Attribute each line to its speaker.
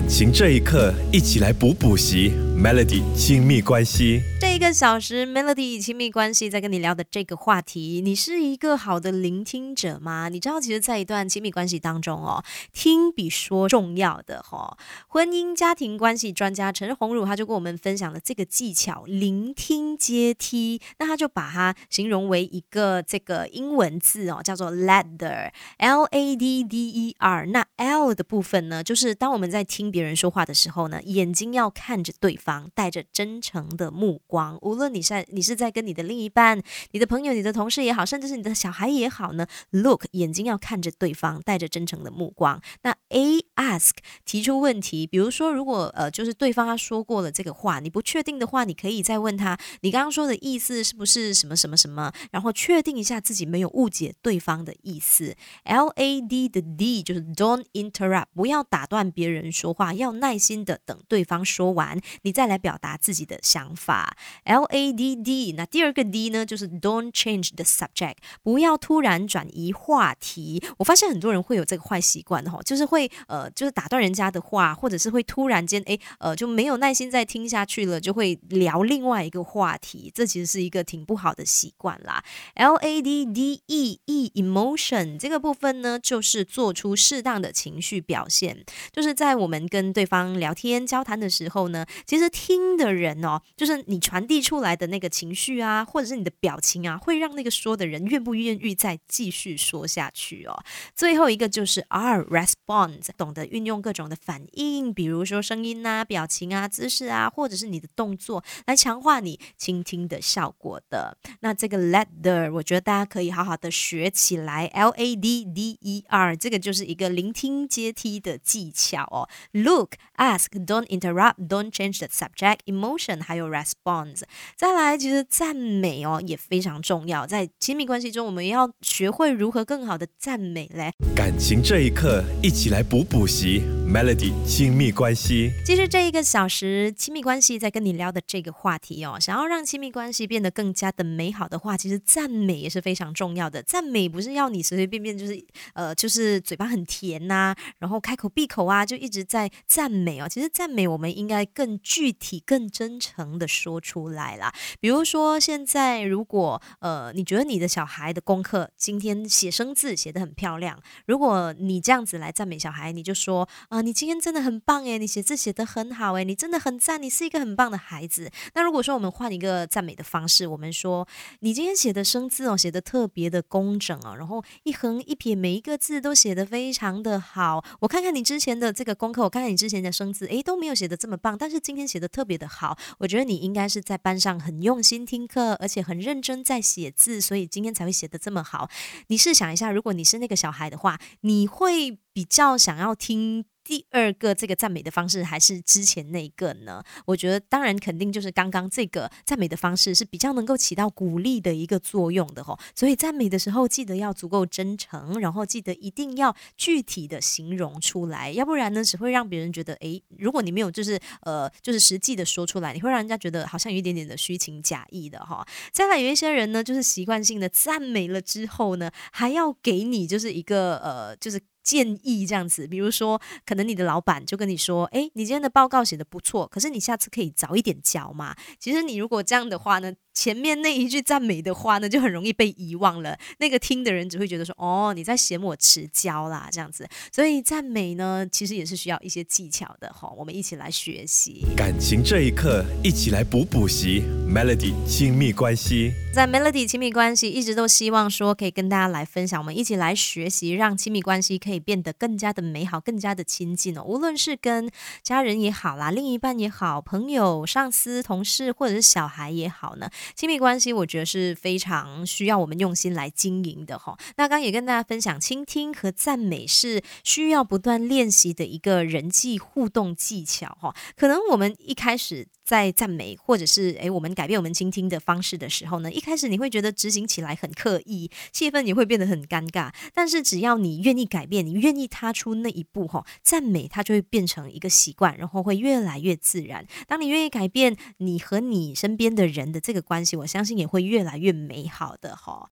Speaker 1: 感情这一刻，一起来补补习。Melody 亲密关系，
Speaker 2: 一个小时，Melody 亲密关系在跟你聊的这个话题，你是一个好的聆听者吗？你知道，其实，在一段亲密关系当中哦，听比说重要的哈。婚姻家庭关系专家陈红儒他就跟我们分享了这个技巧——聆听阶梯。那他就把它形容为一个这个英文字哦，叫做 ladder，L A D D E R。那 L 的部分呢，就是当我们在听别人说话的时候呢，眼睛要看着对方。带着真诚的目光，无论你在你是在跟你的另一半、你的朋友、你的同事也好，甚至是你的小孩也好呢，look 眼睛要看着对方，带着真诚的目光。那 A ask 提出问题，比如说如果呃就是对方他说过了这个话，你不确定的话，你可以再问他，你刚刚说的意思是不是什么什么什么，然后确定一下自己没有误解对方的意思。L A D 的 D 就是 Don't interrupt，不要打断别人说话，要耐心的等对方说完，你。再来表达自己的想法，L A D D。那第二个 D 呢，就是 Don't change the subject，不要突然转移话题。我发现很多人会有这个坏习惯哈，就是会呃，就是打断人家的话，或者是会突然间哎呃就没有耐心再听下去了，就会聊另外一个话题。这其实是一个挺不好的习惯啦。L A D D E E emotion 这个部分呢，就是做出适当的情绪表现，就是在我们跟对方聊天交谈的时候呢，其实。听的人哦，就是你传传递出来的那个情绪啊，或者是你的表情啊，会让那个说的人愿不愿意再继续说下去哦。最后一个就是 R respond，懂得运用各种的反应，比如说声音啊、表情啊、姿势啊，或者是你的动作来强化你倾听的效果的。那这个 ladder，我觉得大家可以好好的学起来。L A D D E R，这个就是一个聆听阶梯的技巧哦。Look, ask, don't interrupt, don't change the subject, emotion，还有 respond。再来，其实赞美哦也非常重要，在亲密关系中，我们要学会如何更好的赞美嘞。
Speaker 1: 感情这一刻，一起来补补习。Melody 亲密关系，
Speaker 2: 其实这一个小时亲密关系在跟你聊的这个话题哦，想要让亲密关系变得更加的美好的话，其实赞美也是非常重要的。赞美不是要你随随便便就是呃就是嘴巴很甜呐，然后开口闭口啊就一直在赞美哦。其实赞美我们应该更具体、更真诚的说出出来啦。比如说现在如果呃你觉得你的小孩的功课今天写生字写得很漂亮，如果你这样子来赞美小孩，你就说啊。你今天真的很棒诶，你写字写得很好诶，你真的很赞，你是一个很棒的孩子。那如果说我们换一个赞美的方式，我们说你今天写的生字哦，写的特别的工整啊，然后一横一撇每一个字都写得非常的好。我看看你之前的这个功课，我看看你之前的生字，诶，都没有写的这么棒，但是今天写的特别的好。我觉得你应该是在班上很用心听课，而且很认真在写字，所以今天才会写得这么好。你试想一下，如果你是那个小孩的话，你会比较想要听？第二个这个赞美的方式还是之前那个呢？我觉得当然肯定就是刚刚这个赞美的方式是比较能够起到鼓励的一个作用的吼。所以赞美的时候记得要足够真诚，然后记得一定要具体的形容出来，要不然呢只会让别人觉得诶，如果你没有就是呃就是实际的说出来，你会让人家觉得好像有一点点的虚情假意的哈。再来有一些人呢，就是习惯性的赞美了之后呢，还要给你就是一个呃就是。建议这样子，比如说，可能你的老板就跟你说：“哎，你今天的报告写的不错，可是你下次可以早一点交嘛。”其实你如果这样的话呢？前面那一句赞美的话呢，就很容易被遗忘了。那个听的人只会觉得说：“哦，你在嫌我迟交啦，这样子。”所以赞美呢，其实也是需要一些技巧的哈。我们一起来学习
Speaker 1: 感情这一刻，一起来补补习 Melody 亲密关系。
Speaker 2: 在 Melody 亲密关系，一直都希望说可以跟大家来分享，我们一起来学习，让亲密关系可以变得更加的美好，更加的亲近哦。无论是跟家人也好啦，另一半也好，朋友、上司、同事，或者是小孩也好呢。亲密关系，我觉得是非常需要我们用心来经营的哈。那刚也跟大家分享，倾听和赞美是需要不断练习的一个人际互动技巧哈。可能我们一开始。在赞美，或者是诶，我们改变我们倾听的方式的时候呢，一开始你会觉得执行起来很刻意，气氛也会变得很尴尬。但是只要你愿意改变，你愿意踏出那一步哈，赞美它就会变成一个习惯，然后会越来越自然。当你愿意改变你和你身边的人的这个关系，我相信也会越来越美好的哈。